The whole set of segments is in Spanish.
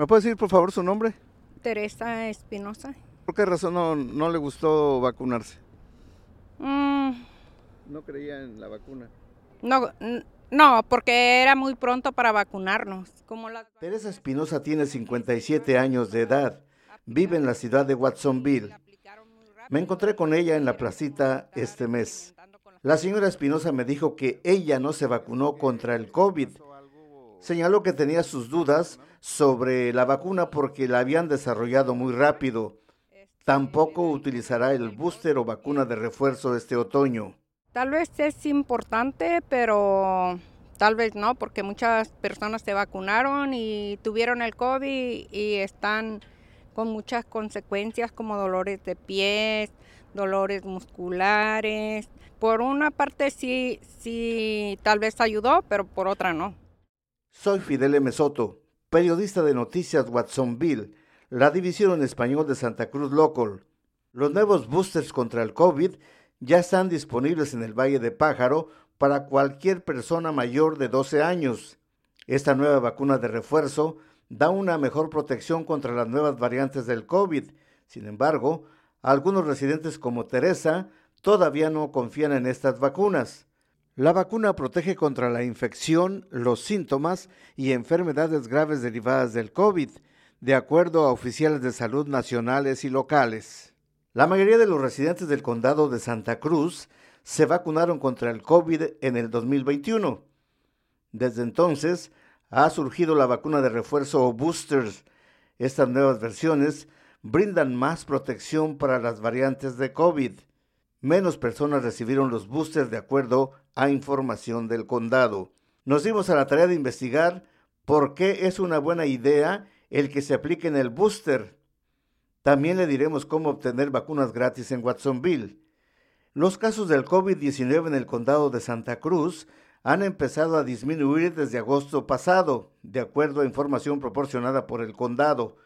¿Me puede decir, por favor, su nombre? Teresa Espinosa. ¿Por qué razón no, no le gustó vacunarse? Mm, No creía en la vacuna. no, no, porque era muy pronto para vacunarnos. Como Teresa Espinosa tiene 57 años de edad. Vive en la ciudad de Watsonville. Me encontré con ella en la placita este mes. La señora Espinosa me dijo que ella no se vacunó contra el COVID. Señaló que tenía sus dudas sobre la vacuna porque la habían desarrollado muy rápido. Tampoco utilizará el booster o vacuna de refuerzo este otoño. Tal vez es importante, pero tal vez no, porque muchas personas se vacunaron y tuvieron el COVID y están con muchas consecuencias como dolores de pies, dolores musculares. Por una parte sí, sí, tal vez ayudó, pero por otra no. Soy Fidel M. Soto, periodista de noticias Watsonville, la división en español de Santa Cruz Local. Los nuevos boosters contra el COVID ya están disponibles en el Valle de Pájaro para cualquier persona mayor de 12 años. Esta nueva vacuna de refuerzo da una mejor protección contra las nuevas variantes del COVID. Sin embargo, algunos residentes como Teresa todavía no confían en estas vacunas. La vacuna protege contra la infección, los síntomas y enfermedades graves derivadas del COVID, de acuerdo a oficiales de salud nacionales y locales. La mayoría de los residentes del condado de Santa Cruz se vacunaron contra el COVID en el 2021. Desde entonces ha surgido la vacuna de refuerzo o boosters. Estas nuevas versiones brindan más protección para las variantes de COVID. Menos personas recibieron los boosters de acuerdo a información del condado. Nos dimos a la tarea de investigar por qué es una buena idea el que se aplique en el booster. También le diremos cómo obtener vacunas gratis en Watsonville. Los casos del COVID-19 en el condado de Santa Cruz han empezado a disminuir desde agosto pasado, de acuerdo a información proporcionada por el condado.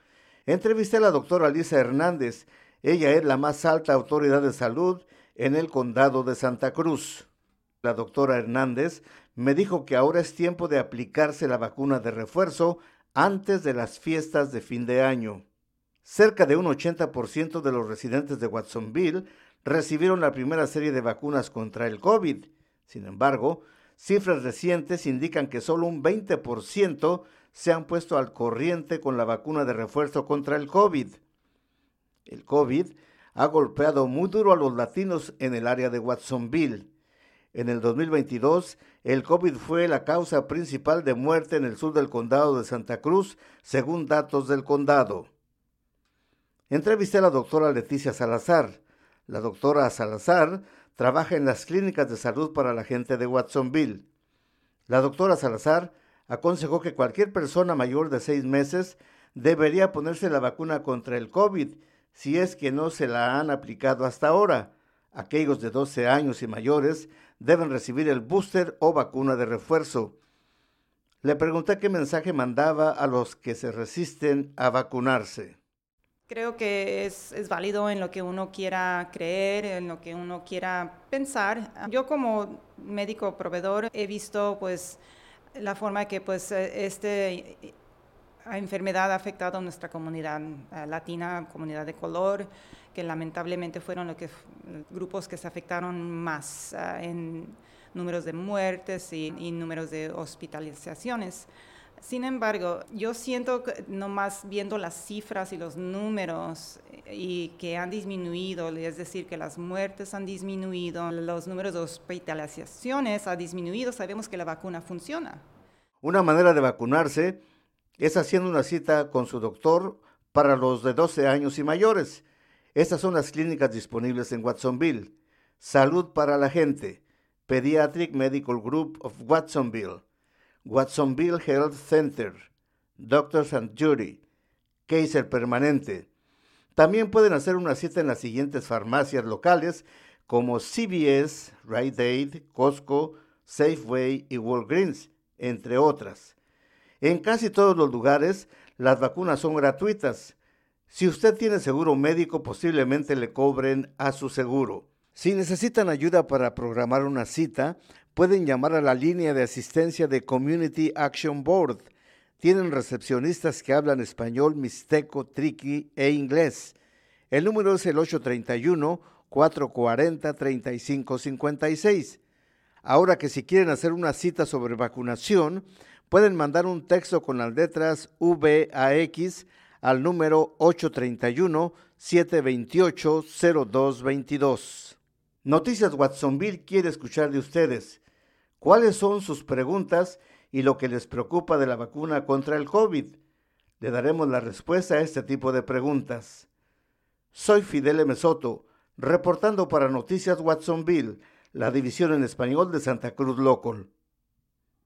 Entrevisté a la doctora Lisa Hernández. Ella es la más alta autoridad de salud en el condado de Santa Cruz. La doctora Hernández me dijo que ahora es tiempo de aplicarse la vacuna de refuerzo antes de las fiestas de fin de año. Cerca de un 80% de los residentes de Watsonville recibieron la primera serie de vacunas contra el COVID. Sin embargo, cifras recientes indican que solo un 20% se han puesto al corriente con la vacuna de refuerzo contra el COVID. El COVID ha golpeado muy duro a los latinos en el área de Watsonville. En el 2022, el COVID fue la causa principal de muerte en el sur del condado de Santa Cruz, según datos del condado. Entrevisté a la doctora Leticia Salazar. La doctora Salazar trabaja en las clínicas de salud para la gente de Watsonville. La doctora Salazar aconsejó que cualquier persona mayor de seis meses debería ponerse la vacuna contra el COVID si es que no se la han aplicado hasta ahora. Aquellos de 12 años y mayores deben recibir el booster o vacuna de refuerzo. Le pregunté qué mensaje mandaba a los que se resisten a vacunarse. Creo que es, válido en lo que uno quiera creer, en lo que uno quiera pensar. Yo como médico proveedor he visto pues la forma que pues este enfermedad ha afectado a nuestra comunidad latina, comunidad de color, que lamentablemente fueron los que, grupos que se afectaron más uh, en números de muertes y, y números de hospitalizaciones. Sin embargo, yo siento que nomás viendo las cifras y los números y que han disminuido, es decir, que las muertes han disminuido, los números de hospitalizaciones han disminuido, sabemos que la vacuna funciona. Una manera de vacunarse es haciendo una cita con su doctor para los de 12 años y mayores. Estas son las clínicas disponibles en Watsonville. Salud para la gente. Pediatric Medical Group of Watsonville. Watsonville Health Center, Doctors and Jury, Kaiser Permanente. También pueden hacer una cita en las siguientes farmacias locales como CVS, Rite Aid, Costco, Safeway y Walgreens, entre otras. En casi todos los lugares, las vacunas son gratuitas. Si usted tiene seguro médico, posiblemente le cobren a su seguro. Si necesitan ayuda para programar una cita, pueden llamar a la línea de asistencia de Community Action Board tienen recepcionistas que hablan español, mixteco, triqui e inglés. El número es el 831-440-3556. Ahora que si quieren hacer una cita sobre vacunación, pueden mandar un texto con las letras VAX al número 831-728-0222. Noticias Watsonville quiere escuchar de ustedes. ¿Cuáles son sus preguntas y lo que les preocupa de la vacuna contra el COVID? Le daremos la respuesta a este tipo de preguntas. Soy Fidel M. Soto, reportando para Noticias Watsonville, la división en español de Santa Cruz Local.